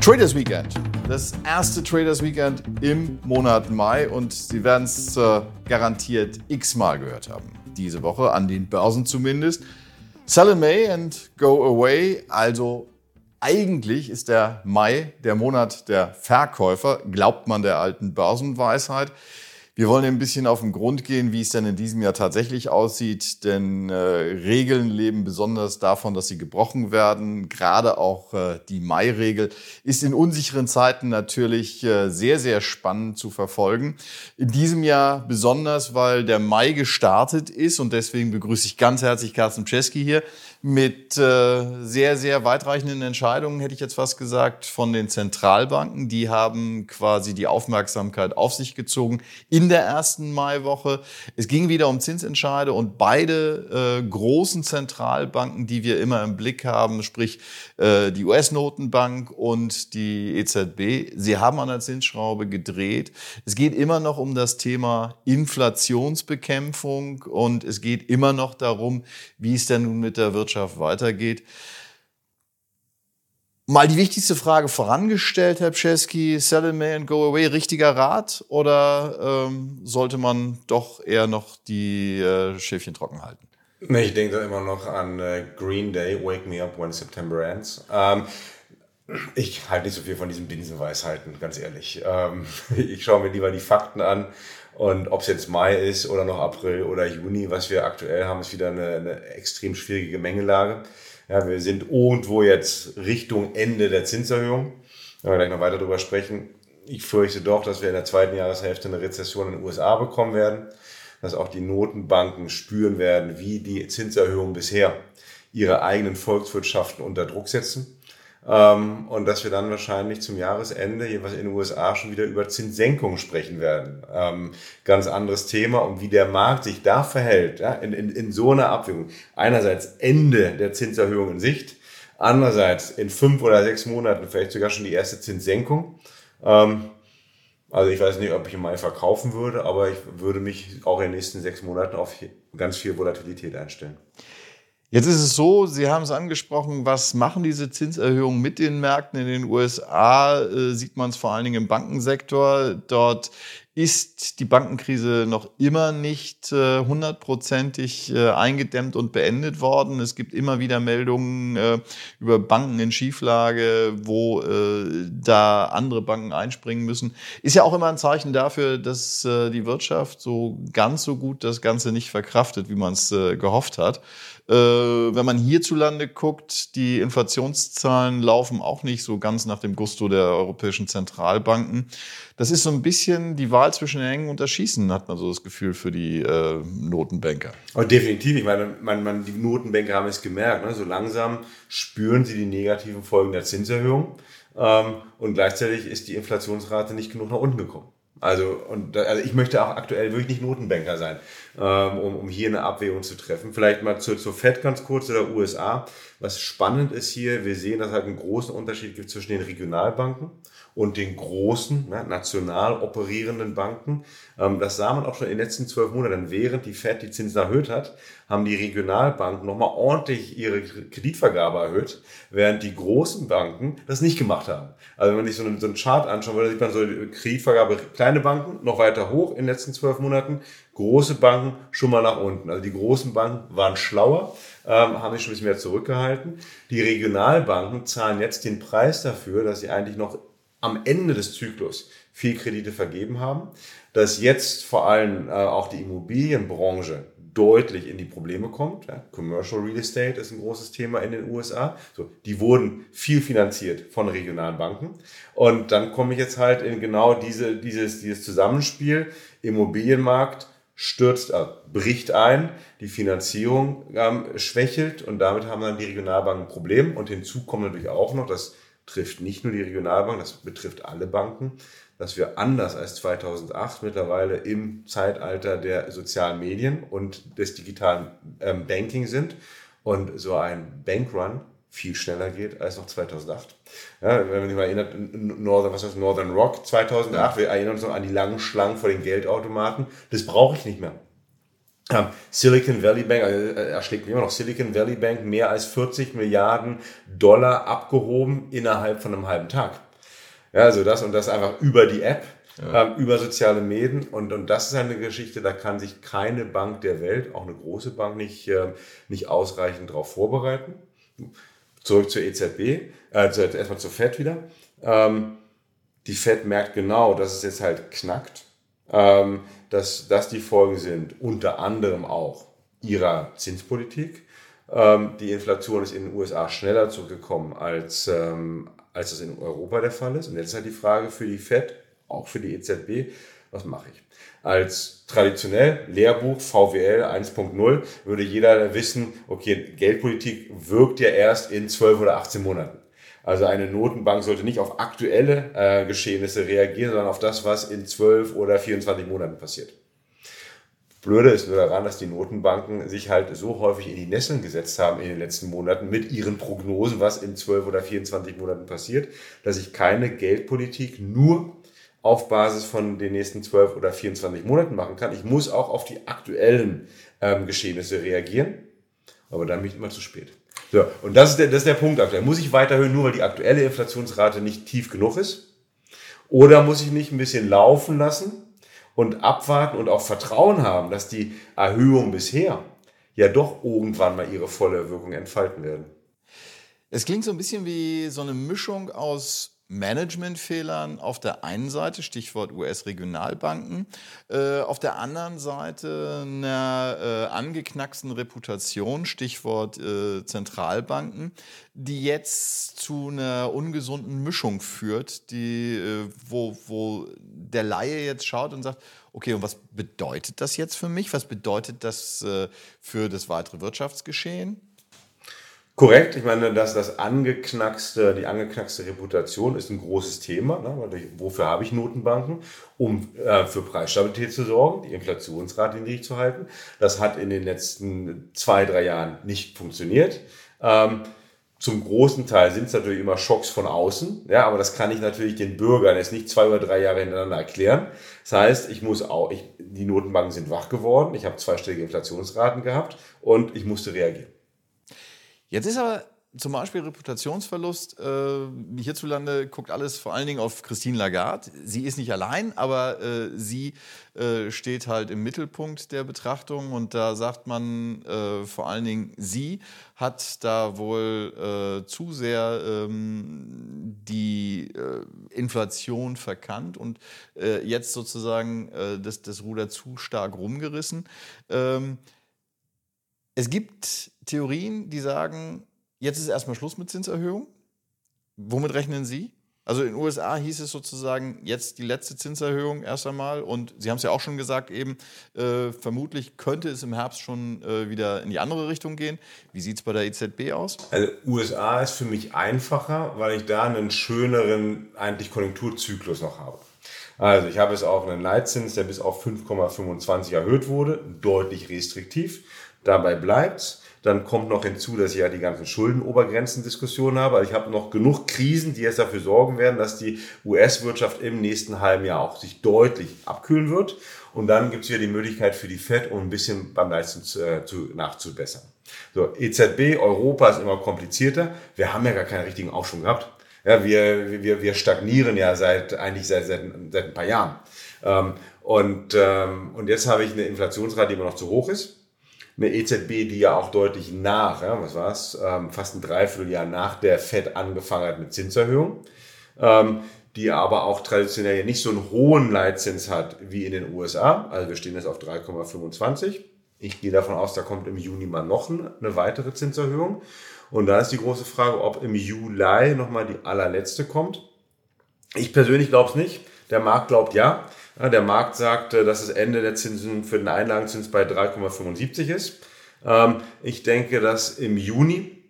Traders Weekend. Das erste Traders Weekend im Monat Mai und Sie werden es äh, garantiert x-mal gehört haben. Diese Woche, an den Börsen zumindest. Sell in May and go away. Also eigentlich ist der Mai der Monat der Verkäufer, glaubt man der alten Börsenweisheit. Wir wollen ein bisschen auf den Grund gehen, wie es denn in diesem Jahr tatsächlich aussieht, denn äh, Regeln leben besonders davon, dass sie gebrochen werden. Gerade auch äh, die Mai-Regel ist in unsicheren Zeiten natürlich äh, sehr, sehr spannend zu verfolgen. In diesem Jahr besonders, weil der Mai gestartet ist und deswegen begrüße ich ganz herzlich Carsten Czeski hier mit äh, sehr, sehr weitreichenden Entscheidungen, hätte ich jetzt fast gesagt, von den Zentralbanken. Die haben quasi die Aufmerksamkeit auf sich gezogen in der ersten Maiwoche. Es ging wieder um Zinsentscheide und beide äh, großen Zentralbanken, die wir immer im Blick haben, sprich äh, die US-Notenbank und die EZB, sie haben an der Zinsschraube gedreht. Es geht immer noch um das Thema Inflationsbekämpfung und es geht immer noch darum, wie es denn nun mit der Wirtschaft Wirtschaft weitergeht. Mal die wichtigste Frage vorangestellt, Herr Pschesky, sell in May and go away, richtiger Rat oder ähm, sollte man doch eher noch die äh, Schäfchen trocken halten? Nee, ich denke da immer noch an äh, Green Day, Wake Me Up When September Ends. Ähm, ich halte nicht so viel von diesen Binsenweisheiten, ganz ehrlich. Ähm, ich schaue mir lieber die Fakten an und ob es jetzt Mai ist oder noch April oder Juni, was wir aktuell haben, ist wieder eine, eine extrem schwierige Gemengelage. Ja, wir sind irgendwo jetzt Richtung Ende der Zinserhöhung. Da wir gleich noch weiter drüber sprechen. Ich fürchte doch, dass wir in der zweiten Jahreshälfte eine Rezession in den USA bekommen werden, dass auch die Notenbanken spüren werden, wie die Zinserhöhungen bisher ihre eigenen Volkswirtschaften unter Druck setzen ähm, und dass wir dann wahrscheinlich zum Jahresende, jeweils in den USA, schon wieder über Zinssenkungen sprechen werden. Ähm, ganz anderes Thema und wie der Markt sich da verhält, ja, in, in, in so einer Abwägung. Einerseits Ende der Zinserhöhung in Sicht, andererseits in fünf oder sechs Monaten vielleicht sogar schon die erste Zinssenkung. Ähm, also ich weiß nicht, ob ich im Mai verkaufen würde, aber ich würde mich auch in den nächsten sechs Monaten auf ganz viel Volatilität einstellen. Jetzt ist es so, Sie haben es angesprochen, was machen diese Zinserhöhungen mit den Märkten in den USA? Äh, sieht man es vor allen Dingen im Bankensektor. Dort ist die Bankenkrise noch immer nicht äh, hundertprozentig äh, eingedämmt und beendet worden. Es gibt immer wieder Meldungen über Banken in Schieflage, wo da andere Banken einspringen müssen. Ist ja auch immer ein Zeichen dafür, dass die Wirtschaft so ganz so gut das Ganze nicht verkraftet, wie man es gehofft hat. Äh, wenn man hierzulande guckt, die Inflationszahlen laufen auch nicht so ganz nach dem Gusto der europäischen Zentralbanken. Das ist so ein bisschen die Wahl zwischen Hängen und Erschießen, hat man so das Gefühl für die äh, Notenbanker. Aber definitiv. Ich meine, man, man, die Notenbanker haben es gemerkt. Ne? So langsam spüren sie die negativen Folgen der Zinserhöhung. Ähm, und gleichzeitig ist die Inflationsrate nicht genug nach unten gekommen. Also, und, also ich möchte auch aktuell wirklich nicht Notenbanker sein, ähm, um, um hier eine Abwägung zu treffen. Vielleicht mal zur, zur FED ganz kurz oder USA. Was spannend ist hier, wir sehen, dass es halt einen großen Unterschied gibt zwischen den Regionalbanken und den großen, ne, national operierenden Banken. Ähm, das sah man auch schon in den letzten zwölf Monaten. Während die Fed die Zinsen erhöht hat, haben die Regionalbanken nochmal ordentlich ihre Kreditvergabe erhöht, während die großen Banken das nicht gemacht haben. Also wenn man sich so einen, so einen Chart anschaut, dann sieht man so die Kreditvergabe, kleine Banken noch weiter hoch in den letzten zwölf Monaten, große Banken schon mal nach unten. Also die großen Banken waren schlauer, ähm, haben sich schon ein bisschen mehr zurückgehalten. Die Regionalbanken zahlen jetzt den Preis dafür, dass sie eigentlich noch am Ende des Zyklus viel Kredite vergeben haben, dass jetzt vor allem äh, auch die Immobilienbranche deutlich in die Probleme kommt. Ja, Commercial Real Estate ist ein großes Thema in den USA. So, die wurden viel finanziert von regionalen Banken. Und dann komme ich jetzt halt in genau diese, dieses, dieses Zusammenspiel. Immobilienmarkt stürzt, äh, bricht ein, die Finanzierung ähm, schwächelt und damit haben dann die Regionalbanken ein Problem. Und hinzu kommt natürlich auch noch, dass trifft nicht nur die Regionalbank, das betrifft alle Banken, dass wir anders als 2008 mittlerweile im Zeitalter der sozialen Medien und des digitalen ähm, Banking sind und so ein Bankrun viel schneller geht als noch 2008. Ja, wenn man sich mal erinnert, Northern, was heißt Northern Rock 2008, wir erinnern uns noch an die langen Schlangen vor den Geldautomaten. Das brauche ich nicht mehr. Silicon Valley Bank, also äh, er schlägt immer noch Silicon Valley Bank, mehr als 40 Milliarden Dollar abgehoben innerhalb von einem halben Tag. Ja, also das und das einfach über die App, ja. ähm, über soziale Medien. Und, und das ist eine Geschichte, da kann sich keine Bank der Welt, auch eine große Bank, nicht, äh, nicht ausreichend darauf vorbereiten. Zurück zur EZB, also erstmal zur FED wieder. Ähm, die FED merkt genau, dass es jetzt halt knackt, ähm, dass das die Folgen sind, unter anderem auch ihrer Zinspolitik. Ähm, die Inflation ist in den USA schneller zurückgekommen, als, ähm, als es in Europa der Fall ist. Und jetzt ist halt die Frage für die FED, auch für die EZB, was mache ich? Als traditionell Lehrbuch VWL 1.0 würde jeder wissen, okay, Geldpolitik wirkt ja erst in 12 oder 18 Monaten. Also eine Notenbank sollte nicht auf aktuelle äh, Geschehnisse reagieren, sondern auf das, was in 12 oder 24 Monaten passiert. Blöde ist nur daran, dass die Notenbanken sich halt so häufig in die Nesseln gesetzt haben in den letzten Monaten mit ihren Prognosen, was in 12 oder 24 Monaten passiert, dass ich keine Geldpolitik nur auf Basis von den nächsten 12 oder 24 Monaten machen kann. Ich muss auch auf die aktuellen ähm, Geschehnisse reagieren, aber dann bin ich immer zu spät. So, und das ist der, das ist der Punkt aktuell. Muss ich weiterhören, nur weil die aktuelle Inflationsrate nicht tief genug ist? Oder muss ich mich ein bisschen laufen lassen und abwarten und auch Vertrauen haben, dass die Erhöhungen bisher ja doch irgendwann mal ihre volle Wirkung entfalten werden? Es klingt so ein bisschen wie so eine Mischung aus Managementfehlern auf der einen Seite, Stichwort US-Regionalbanken, äh, auf der anderen Seite einer äh, angeknacksten Reputation, Stichwort äh, Zentralbanken, die jetzt zu einer ungesunden Mischung führt, die, äh, wo, wo der Laie jetzt schaut und sagt, okay, und was bedeutet das jetzt für mich? Was bedeutet das äh, für das weitere Wirtschaftsgeschehen? Korrekt, ich meine, dass das angeknackste, die angeknackste Reputation ist ein großes Thema. Ne? Wofür habe ich Notenbanken? Um äh, für Preisstabilität zu sorgen, die Inflationsrate niedrig zu halten. Das hat in den letzten zwei, drei Jahren nicht funktioniert. Ähm, zum großen Teil sind es natürlich immer Schocks von außen, ja, aber das kann ich natürlich den Bürgern jetzt nicht zwei oder drei Jahre hintereinander erklären. Das heißt, ich muss auch, ich, die Notenbanken sind wach geworden, ich habe zweistellige Inflationsraten gehabt und ich musste reagieren. Jetzt ist aber zum Beispiel Reputationsverlust. Äh, hierzulande guckt alles vor allen Dingen auf Christine Lagarde. Sie ist nicht allein, aber äh, sie äh, steht halt im Mittelpunkt der Betrachtung und da sagt man äh, vor allen Dingen, sie hat da wohl äh, zu sehr ähm, die äh, Inflation verkannt und jetzt sozusagen das, das Ruder zu stark rumgerissen. Ähm, es gibt Theorien, die sagen, jetzt ist erstmal Schluss mit Zinserhöhung. Womit rechnen Sie? Also in den USA hieß es sozusagen jetzt die letzte Zinserhöhung erst einmal. Und Sie haben es ja auch schon gesagt, eben äh, vermutlich könnte es im Herbst schon äh, wieder in die andere Richtung gehen. Wie sieht es bei der EZB aus? Also USA ist für mich einfacher, weil ich da einen schöneren eigentlich Konjunkturzyklus noch habe. Also ich habe es auf einen Leitzins, der bis auf 5,25 erhöht wurde, deutlich restriktiv. Dabei bleibt's. Dann kommt noch hinzu, dass ich ja die ganzen Schuldenobergrenzen-Diskussionen habe. Also ich habe noch genug Krisen, die jetzt dafür sorgen werden, dass die US-Wirtschaft im nächsten halben Jahr auch sich deutlich abkühlen wird. Und dann gibt es wieder die Möglichkeit für die FED, um ein bisschen beim Leistung äh, zu, nachzubessern. So, EZB, Europa ist immer komplizierter. Wir haben ja gar keinen richtigen Aufschwung gehabt. Ja, wir, wir, wir stagnieren ja seit eigentlich seit, seit, seit ein paar Jahren. Ähm, und, ähm, und jetzt habe ich eine Inflationsrate, die immer noch zu hoch ist eine EZB, die ja auch deutlich nach, ja, was war es, ähm, fast ein Dreivierteljahr nach der FED angefangen hat mit Zinserhöhung, ähm, die aber auch traditionell ja nicht so einen hohen Leitzins hat wie in den USA. Also wir stehen jetzt auf 3,25. Ich gehe davon aus, da kommt im Juni mal noch eine weitere Zinserhöhung. Und da ist die große Frage, ob im Juli nochmal die allerletzte kommt. Ich persönlich glaube es nicht. Der Markt glaubt ja. Der Markt sagt, dass das Ende der Zinsen für den Einlagenzins bei 3,75 ist. Ähm, ich denke, dass im Juni,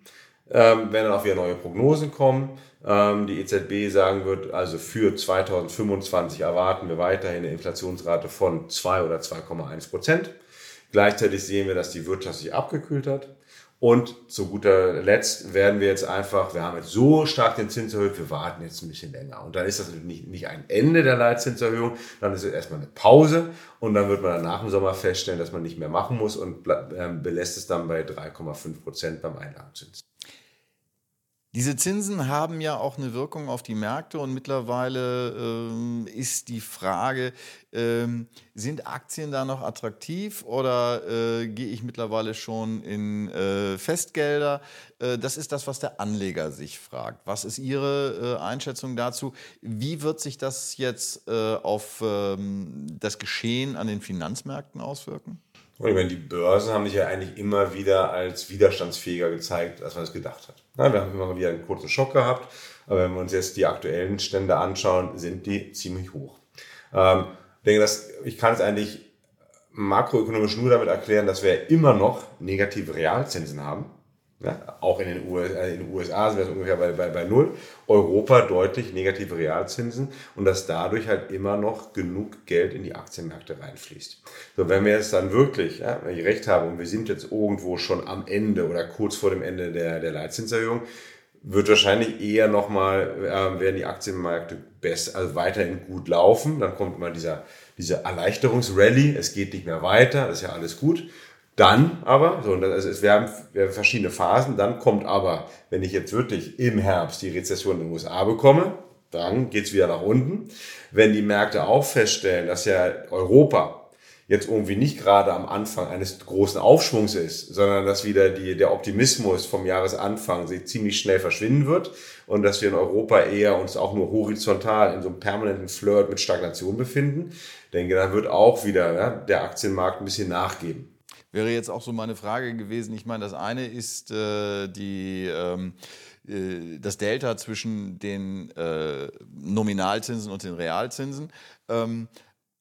ähm, wenn dann auch wieder neue Prognosen kommen, ähm, die EZB sagen wird, also für 2025 erwarten wir weiterhin eine Inflationsrate von 2 oder 2,1 Prozent. Gleichzeitig sehen wir, dass die Wirtschaft sich abgekühlt hat. Und zu guter Letzt werden wir jetzt einfach, wir haben jetzt so stark den Zins erhöht, wir warten jetzt ein bisschen länger. Und dann ist das nicht, nicht ein Ende der Leitzinserhöhung, dann ist es erstmal eine Pause und dann wird man dann nach dem Sommer feststellen, dass man nicht mehr machen muss und ähm, belässt es dann bei 3,5 Prozent beim Einlagenzins. Diese Zinsen haben ja auch eine Wirkung auf die Märkte und mittlerweile ähm, ist die Frage, ähm, sind Aktien da noch attraktiv oder äh, gehe ich mittlerweile schon in äh, Festgelder? Äh, das ist das, was der Anleger sich fragt. Was ist Ihre äh, Einschätzung dazu? Wie wird sich das jetzt äh, auf ähm, das Geschehen an den Finanzmärkten auswirken? Und ich meine, die Börsen haben sich ja eigentlich immer wieder als widerstandsfähiger gezeigt, als man es gedacht hat. Ja, wir haben immer wieder einen kurzen Schock gehabt, aber wenn wir uns jetzt die aktuellen Stände anschauen, sind die ziemlich hoch. Ähm, ich denke, dass, ich kann es eigentlich makroökonomisch nur damit erklären, dass wir immer noch negative Realzinsen haben. Ja, auch in den, US, äh, in den USA sind wir ungefähr bei, bei, bei Null. Europa deutlich negative Realzinsen und dass dadurch halt immer noch genug Geld in die Aktienmärkte reinfließt. So, wenn wir jetzt dann wirklich, ja, wenn ich recht habe und wir sind jetzt irgendwo schon am Ende oder kurz vor dem Ende der, der Leitzinserhöhung, wird wahrscheinlich eher nochmal, äh, werden die Aktienmärkte besser, also weiterhin gut laufen. Dann kommt mal dieser, diese Erleichterungsrallye, es geht nicht mehr weiter, das ist ja alles gut. Dann aber, so, also es werden, werden verschiedene Phasen, dann kommt aber, wenn ich jetzt wirklich im Herbst die Rezession in den USA bekomme, dann geht's wieder nach unten. Wenn die Märkte auch feststellen, dass ja Europa jetzt irgendwie nicht gerade am Anfang eines großen Aufschwungs ist, sondern dass wieder die, der Optimismus vom Jahresanfang sich ziemlich schnell verschwinden wird und dass wir in Europa eher uns auch nur horizontal in so einem permanenten Flirt mit Stagnation befinden, denke, dann wird auch wieder ja, der Aktienmarkt ein bisschen nachgeben wäre jetzt auch so meine Frage gewesen. Ich meine, das eine ist äh, die, ähm, äh, das Delta zwischen den äh, Nominalzinsen und den Realzinsen. Ähm,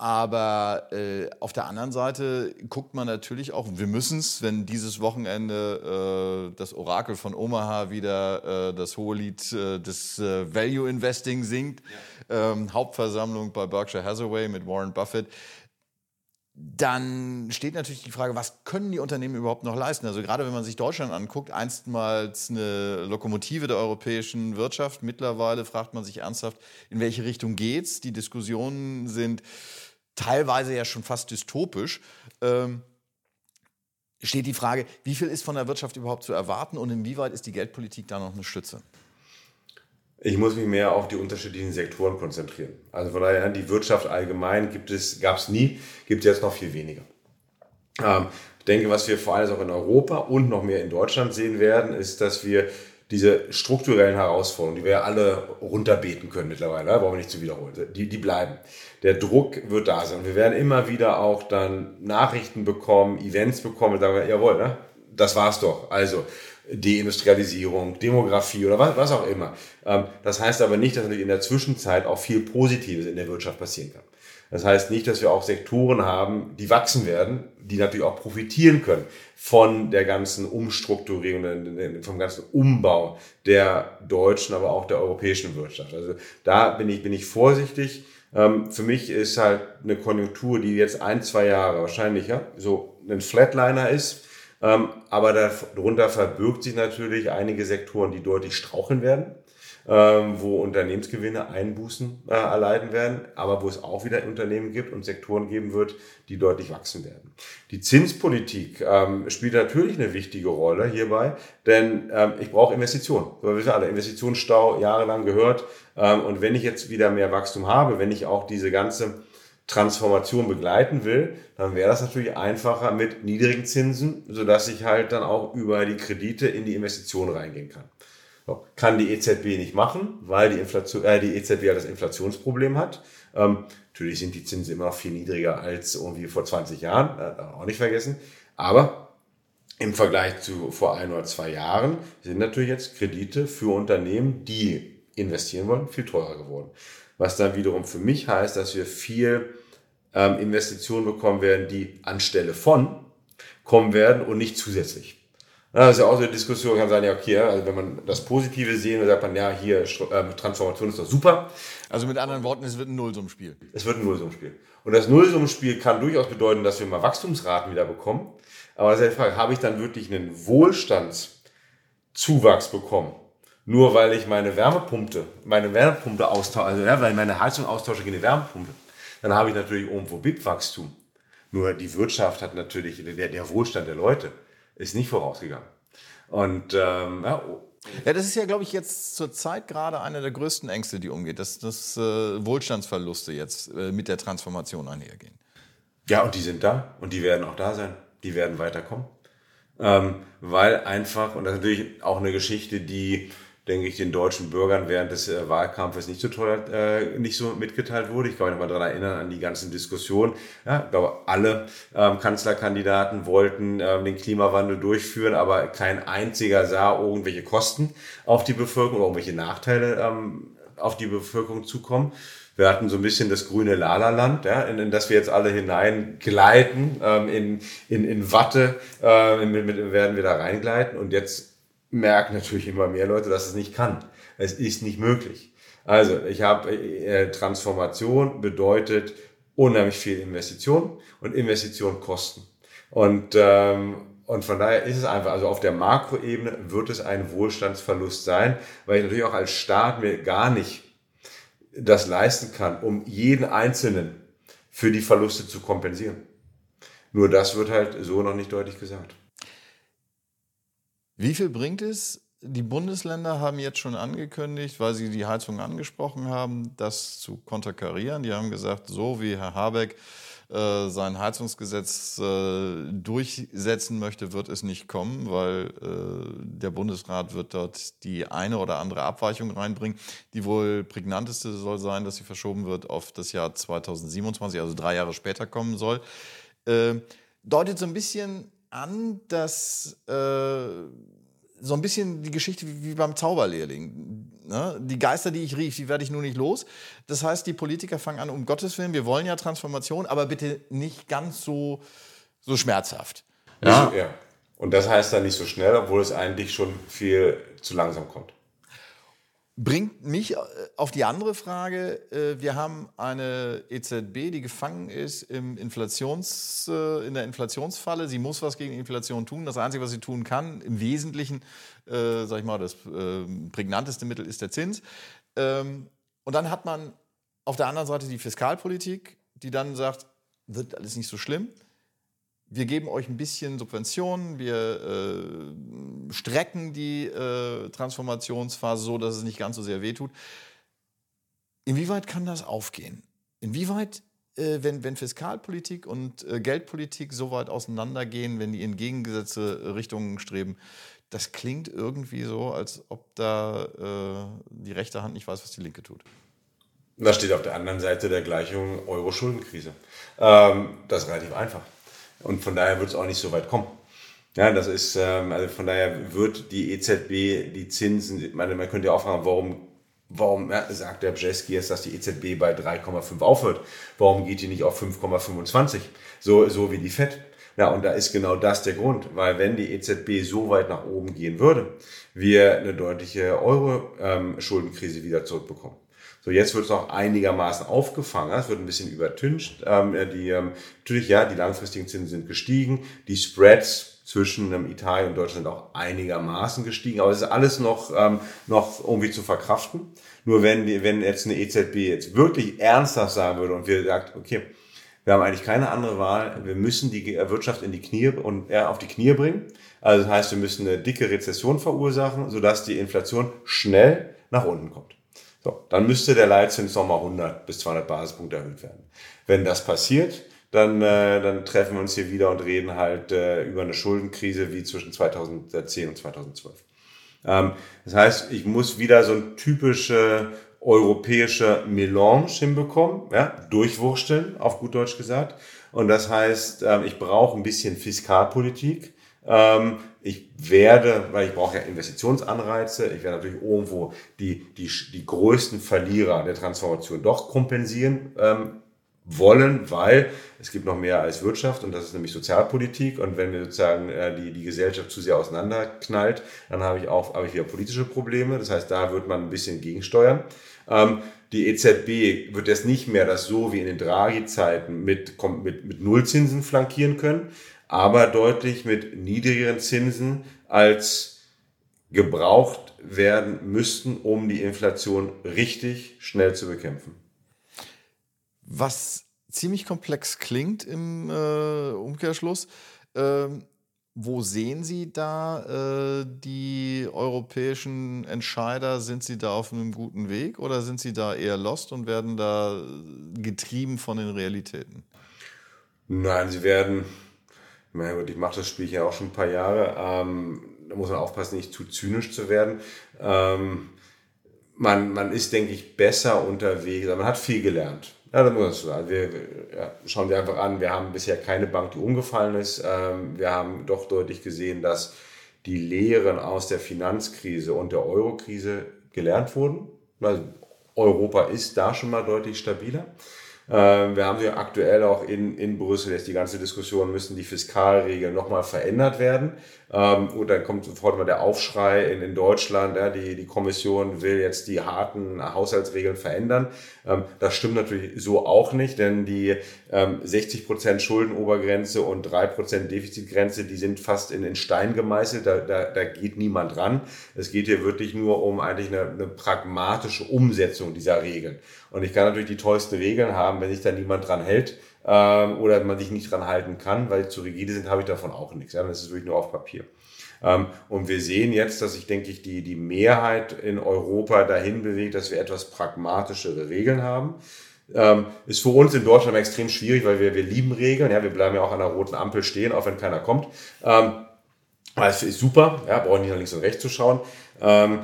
aber äh, auf der anderen Seite guckt man natürlich auch, wir müssen es, wenn dieses Wochenende äh, das Orakel von Omaha wieder äh, das hohe Lied äh, des äh, Value Investing singt, ja. ähm, Hauptversammlung bei Berkshire Hathaway mit Warren Buffett dann steht natürlich die Frage, was können die Unternehmen überhaupt noch leisten? Also gerade wenn man sich Deutschland anguckt, einstmals eine Lokomotive der europäischen Wirtschaft. Mittlerweile fragt man sich ernsthaft, in welche Richtung geht's? Die Diskussionen sind teilweise ja schon fast dystopisch. Ähm, steht die Frage, wie viel ist von der Wirtschaft überhaupt zu erwarten und inwieweit ist die Geldpolitik da noch eine Stütze? Ich muss mich mehr auf die unterschiedlichen Sektoren konzentrieren. Also von daher, die Wirtschaft allgemein gibt es, gab es nie, gibt es jetzt noch viel weniger. Ähm, ich denke, was wir vor allem auch in Europa und noch mehr in Deutschland sehen werden, ist, dass wir diese strukturellen Herausforderungen, die wir ja alle runterbeten können mittlerweile, brauchen wir nicht zu wiederholen, die, die bleiben. Der Druck wird da sein. Wir werden immer wieder auch dann Nachrichten bekommen, Events bekommen und sagen, jawohl, ne? das war's doch. Also, Deindustrialisierung, Demografie oder was, was auch immer. Ähm, das heißt aber nicht, dass natürlich in der Zwischenzeit auch viel Positives in der Wirtschaft passieren kann. Das heißt nicht, dass wir auch Sektoren haben, die wachsen werden, die natürlich auch profitieren können von der ganzen Umstrukturierung, vom ganzen Umbau der deutschen, aber auch der europäischen Wirtschaft. Also da bin ich, bin ich vorsichtig. Ähm, für mich ist halt eine Konjunktur, die jetzt ein, zwei Jahre wahrscheinlich ja, so ein Flatliner ist, aber darunter verbirgt sich natürlich einige Sektoren, die deutlich straucheln werden, ähm, wo Unternehmensgewinne Einbußen äh, erleiden werden, aber wo es auch wieder Unternehmen gibt und Sektoren geben wird, die deutlich wachsen werden. Die Zinspolitik ähm, spielt natürlich eine wichtige Rolle hierbei, denn ähm, ich brauche Investitionen. wir wissen alle, Investitionsstau jahrelang gehört. Ähm, und wenn ich jetzt wieder mehr Wachstum habe, wenn ich auch diese ganze Transformation begleiten will, dann wäre das natürlich einfacher mit niedrigen Zinsen, sodass ich halt dann auch über die Kredite in die Investitionen reingehen kann. So, kann die EZB nicht machen, weil die, Inflation, äh, die EZB ja das Inflationsproblem hat. Ähm, natürlich sind die Zinsen immer noch viel niedriger als irgendwie vor 20 Jahren, äh, auch nicht vergessen. Aber im Vergleich zu vor ein oder zwei Jahren sind natürlich jetzt Kredite für Unternehmen, die investieren wollen, viel teurer geworden. Was dann wiederum für mich heißt, dass wir viel ähm, Investitionen bekommen werden, die anstelle von kommen werden und nicht zusätzlich. Das ist ja auch so eine Diskussion, kann sagen, ja, okay, also wenn man das Positive sehen, dann sagt man, ja, hier, äh, Transformation ist doch super. Also mit anderen Worten, es wird ein Nullsummspiel. Es wird ein Nullsummspiel. Und das Nullsummspiel kann durchaus bedeuten, dass wir mal Wachstumsraten wieder bekommen. Aber das ist die Frage, habe ich dann wirklich einen Wohlstandszuwachs bekommen? Nur weil ich meine Wärmepumpe, meine Wärmepumpe austausche, also ja, weil ich meine Heizung austausche gegen die Wärmepumpe dann habe ich natürlich irgendwo BIP-Wachstum. Nur die Wirtschaft hat natürlich, der, der Wohlstand der Leute ist nicht vorausgegangen. Und ähm, ja, Ja, das ist ja, glaube ich, jetzt zur Zeit gerade einer der größten Ängste, die umgeht, dass, dass äh, Wohlstandsverluste jetzt äh, mit der Transformation einhergehen. Ja, und die sind da und die werden auch da sein. Die werden weiterkommen. Ähm, weil einfach, und das ist natürlich auch eine Geschichte, die denke ich, den deutschen Bürgern während des äh, Wahlkampfes nicht so teuer, äh, nicht so mitgeteilt wurde. Ich kann mich mal daran erinnern an die ganzen Diskussionen. Ja, ich glaube, alle ähm, Kanzlerkandidaten wollten ähm, den Klimawandel durchführen, aber kein einziger sah irgendwelche Kosten auf die Bevölkerung, irgendwelche Nachteile ähm, auf die Bevölkerung zukommen. Wir hatten so ein bisschen das grüne Lala-Land, ja, in, in das wir jetzt alle hineingleiten, ähm, in, in, in Watte äh, mit, mit, werden wir da reingleiten und jetzt merken natürlich immer mehr Leute, dass es nicht kann. Es ist nicht möglich. Also ich habe äh, Transformation bedeutet unheimlich viel Investition und Investition kosten. Und ähm, und von daher ist es einfach, also auf der Makroebene wird es ein Wohlstandsverlust sein, weil ich natürlich auch als Staat mir gar nicht das leisten kann, um jeden Einzelnen für die Verluste zu kompensieren. Nur das wird halt so noch nicht deutlich gesagt. Wie viel bringt es? Die Bundesländer haben jetzt schon angekündigt, weil sie die Heizung angesprochen haben, das zu konterkarieren. Die haben gesagt, so wie Herr Habeck äh, sein Heizungsgesetz äh, durchsetzen möchte, wird es nicht kommen, weil äh, der Bundesrat wird dort die eine oder andere Abweichung reinbringen. Die wohl prägnanteste soll sein, dass sie verschoben wird auf das Jahr 2027, also drei Jahre später kommen soll. Äh, deutet so ein bisschen an, dass äh, so ein bisschen die Geschichte wie, beim Zauberlehrling. Ne? Die Geister, die ich rief, die werde ich nur nicht los. Das heißt, die Politiker fangen an, um Gottes Willen, wir wollen ja Transformation, aber bitte nicht ganz so, so schmerzhaft. Ja. ja. Und das heißt dann nicht so schnell, obwohl es eigentlich schon viel zu langsam kommt. Bringt mich äh, auf die andere Frage. Äh, wir haben eine EZB, die gefangen ist im Inflations, äh, in der Inflationsfalle. Sie muss was gegen Inflation tun. Das Einzige, was sie tun kann, im Wesentlichen, äh, sag ich mal, das äh, prägnanteste Mittel ist der Zins. Ähm, und dann hat man auf der anderen Seite die Fiskalpolitik, die dann sagt, wird alles nicht so schlimm wir geben euch ein bisschen Subventionen, wir äh, strecken die äh, Transformationsphase so, dass es nicht ganz so sehr wehtut. Inwieweit kann das aufgehen? Inwieweit, äh, wenn, wenn Fiskalpolitik und äh, Geldpolitik so weit auseinandergehen, wenn die in gegengesetzte Richtungen streben, das klingt irgendwie so, als ob da äh, die rechte Hand nicht weiß, was die linke tut. Das steht auf der anderen Seite der Gleichung Euro-Schuldenkrise. Ähm, das ist relativ einfach. Und von daher wird es auch nicht so weit kommen. Ja, das ist, ähm, also von daher wird die EZB die Zinsen, meine, man könnte ja auch fragen, warum, warum sagt der Bjeski jetzt, dass die EZB bei 3,5 aufhört? Warum geht die nicht auf 5,25? So, so wie die FED. Ja, und da ist genau das der Grund, weil wenn die EZB so weit nach oben gehen würde, wir eine deutliche Euro-Schuldenkrise ähm, wieder zurückbekommen. So, jetzt wird es auch einigermaßen aufgefangen. Es wird ein bisschen übertüncht. Ähm, die, ähm, natürlich, ja, die langfristigen Zinsen sind gestiegen. Die Spreads zwischen ähm, Italien und Deutschland auch einigermaßen gestiegen. Aber es ist alles noch, ähm, noch irgendwie zu verkraften. Nur wenn, die, wenn jetzt eine EZB jetzt wirklich ernsthaft sagen würde und wir sagt, okay, wir haben eigentlich keine andere Wahl. Wir müssen die Wirtschaft in die Knie und ja, auf die Knie bringen. Also das heißt, wir müssen eine dicke Rezession verursachen, sodass die Inflation schnell nach unten kommt. So, dann müsste der Leitzins nochmal 100 bis 200 Basispunkte erhöht werden. Wenn das passiert, dann, äh, dann treffen wir uns hier wieder und reden halt äh, über eine Schuldenkrise wie zwischen 2010 und 2012. Ähm, das heißt, ich muss wieder so ein typische europäische Melange hinbekommen, ja, durchwursteln, auf gut Deutsch gesagt. Und das heißt, äh, ich brauche ein bisschen Fiskalpolitik. Ähm, ich werde, weil ich brauche ja Investitionsanreize, ich werde natürlich irgendwo die, die, die größten Verlierer der Transformation doch kompensieren ähm, wollen, weil es gibt noch mehr als Wirtschaft und das ist nämlich Sozialpolitik und wenn wir sozusagen äh, die, die Gesellschaft zu sehr auseinanderknallt, dann habe ich auch habe ich wieder politische Probleme. Das heißt, da wird man ein bisschen gegensteuern. Ähm, die EZB wird jetzt nicht mehr das so wie in den Draghi-Zeiten mit, mit, mit Nullzinsen flankieren können, aber deutlich mit niedrigeren Zinsen als gebraucht werden müssten, um die Inflation richtig schnell zu bekämpfen. Was ziemlich komplex klingt im äh, Umkehrschluss. Ähm wo sehen Sie da äh, die europäischen Entscheider? Sind sie da auf einem guten Weg oder sind sie da eher lost und werden da getrieben von den Realitäten? Nein, sie werden, na gut, ich mache das Spiel ja auch schon ein paar Jahre, ähm, da muss man aufpassen, nicht zu zynisch zu werden. Ähm, man, man ist, denke ich, besser unterwegs, man hat viel gelernt. Ja, das muss man sagen. Wir, ja, schauen wir einfach an, wir haben bisher keine Bank, die umgefallen ist. Ähm, wir haben doch deutlich gesehen, dass die Lehren aus der Finanzkrise und der Eurokrise gelernt wurden. Also Europa ist da schon mal deutlich stabiler. Ähm, wir haben ja aktuell auch in, in Brüssel jetzt die ganze Diskussion, müssen die Fiskalregeln nochmal verändert werden. Ähm, und dann kommt sofort mal der Aufschrei in, in Deutschland, ja, die, die Kommission will jetzt die harten Haushaltsregeln verändern. Ähm, das stimmt natürlich so auch nicht, denn die 60 Prozent Schuldenobergrenze und 3 Prozent Defizitgrenze, die sind fast in, in Stein gemeißelt, da, da, da geht niemand ran. Es geht hier wirklich nur um eigentlich eine, eine pragmatische Umsetzung dieser Regeln. Und ich kann natürlich die tollsten Regeln haben, wenn sich da niemand dran hält ähm, oder man sich nicht dran halten kann, weil zu rigide sind, habe ich davon auch nichts. Ja? Dann ist wirklich nur auf Papier. Ähm, und wir sehen jetzt, dass sich, denke ich, die, die Mehrheit in Europa dahin bewegt, dass wir etwas pragmatischere Regeln haben. Ähm, ist für uns in Deutschland extrem schwierig, weil wir, wir lieben Regeln. Ja, wir bleiben ja auch an der roten Ampel stehen, auch wenn keiner kommt. Ähm, das ist super, ja, brauchen nicht nach links und rechts zu schauen. Ähm,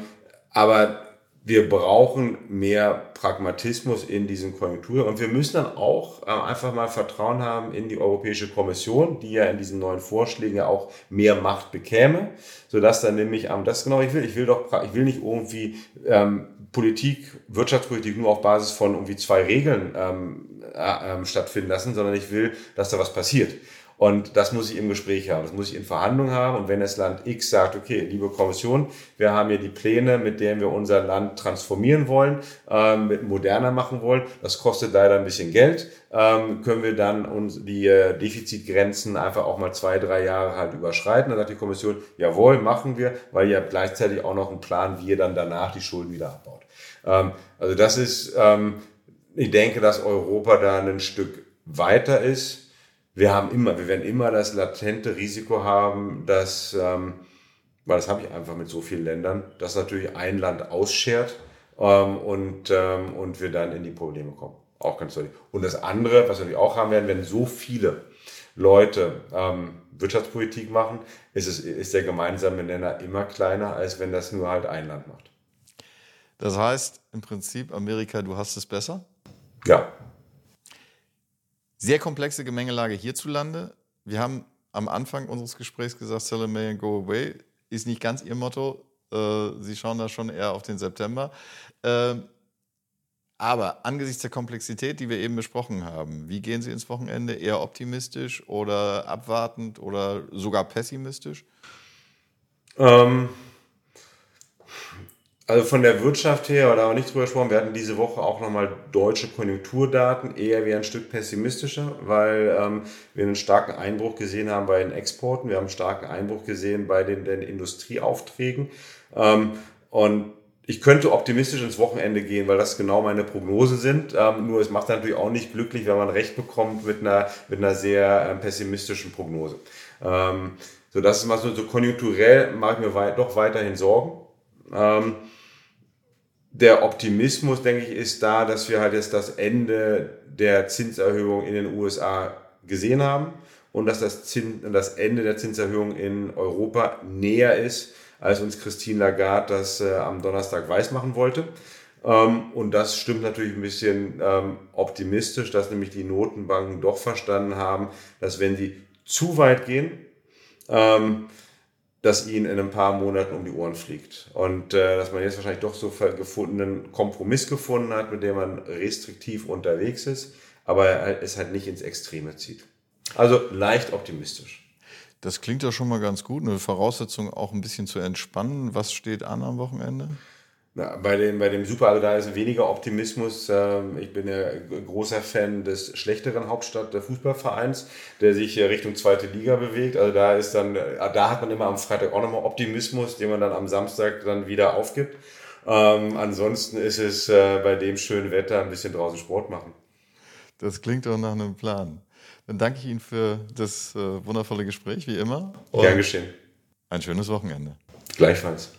aber wir brauchen mehr Pragmatismus in diesen Konjunkturen und wir müssen dann auch äh, einfach mal Vertrauen haben in die Europäische Kommission, die ja in diesen neuen Vorschlägen ja auch mehr Macht bekäme, sodass dann nämlich, ähm, das genau ich will, ich will doch, ich will nicht irgendwie ähm, Politik, Wirtschaftspolitik nur auf Basis von irgendwie zwei Regeln ähm, äh, ähm, stattfinden lassen, sondern ich will, dass da was passiert. Und das muss ich im Gespräch haben, das muss ich in Verhandlungen haben. Und wenn das Land X sagt, okay, liebe Kommission, wir haben hier die Pläne, mit denen wir unser Land transformieren wollen, ähm, mit moderner machen wollen, das kostet leider ein bisschen Geld, ähm, können wir dann uns die äh, Defizitgrenzen einfach auch mal zwei, drei Jahre halt überschreiten. Dann sagt die Kommission, jawohl, machen wir, weil ihr habt gleichzeitig auch noch einen Plan, wie ihr dann danach die Schulden wieder abbaut. Ähm, also das ist, ähm, ich denke, dass Europa da ein Stück weiter ist wir haben immer, wir werden immer das latente Risiko haben, dass, ähm, weil das habe ich einfach mit so vielen Ländern, dass natürlich ein Land ausschert ähm, und, ähm, und wir dann in die Probleme kommen. Auch ganz deutlich. Und das andere, was wir natürlich auch haben werden, wenn so viele Leute ähm, Wirtschaftspolitik machen, ist, es, ist der gemeinsame Nenner immer kleiner, als wenn das nur halt ein Land macht. Das heißt im Prinzip, Amerika, du hast es besser? Ja, sehr komplexe Gemengelage hierzulande. Wir haben am Anfang unseres Gesprächs gesagt, Sell May and Go Away ist nicht ganz Ihr Motto. Äh, Sie schauen da schon eher auf den September. Ähm, aber angesichts der Komplexität, die wir eben besprochen haben, wie gehen Sie ins Wochenende? Eher optimistisch oder abwartend oder sogar pessimistisch? Ähm, also von der Wirtschaft her, oder wir nicht drüber gesprochen, wir hatten diese Woche auch nochmal deutsche Konjunkturdaten, eher wie ein Stück pessimistischer, weil ähm, wir einen starken Einbruch gesehen haben bei den Exporten, wir haben einen starken Einbruch gesehen bei den, den Industrieaufträgen. Ähm, und ich könnte optimistisch ins Wochenende gehen, weil das genau meine Prognosen sind. Ähm, nur es macht natürlich auch nicht glücklich, wenn man recht bekommt mit einer, mit einer sehr ähm, pessimistischen Prognose. Ähm, so, das ist mal so, so konjunkturell mache ich mir weit, doch weiterhin Sorgen. Ähm, der Optimismus, denke ich, ist da, dass wir halt jetzt das Ende der Zinserhöhung in den USA gesehen haben und dass das, Zins, das Ende der Zinserhöhung in Europa näher ist, als uns Christine Lagarde das äh, am Donnerstag weismachen wollte. Ähm, und das stimmt natürlich ein bisschen ähm, optimistisch, dass nämlich die Notenbanken doch verstanden haben, dass wenn sie zu weit gehen, ähm, das ihnen in ein paar Monaten um die Ohren fliegt. Und äh, dass man jetzt wahrscheinlich doch so gefundenen Kompromiss gefunden hat, mit dem man restriktiv unterwegs ist, aber es halt nicht ins Extreme zieht. Also leicht optimistisch. Das klingt ja schon mal ganz gut. Eine Voraussetzung auch ein bisschen zu entspannen. Was steht an am Wochenende? Na, bei, dem, bei dem Super, also da ist weniger Optimismus. Ähm, ich bin ja großer Fan des schlechteren Hauptstadt der Fußballvereins, der sich Richtung zweite Liga bewegt. Also da ist dann, äh, da hat man immer am Freitag auch nochmal Optimismus, den man dann am Samstag dann wieder aufgibt. Ähm, ansonsten ist es äh, bei dem schönen Wetter ein bisschen draußen Sport machen. Das klingt doch nach einem Plan. Dann danke ich Ihnen für das äh, wundervolle Gespräch, wie immer. Gern geschehen. Ein schönes Wochenende. Gleichfalls.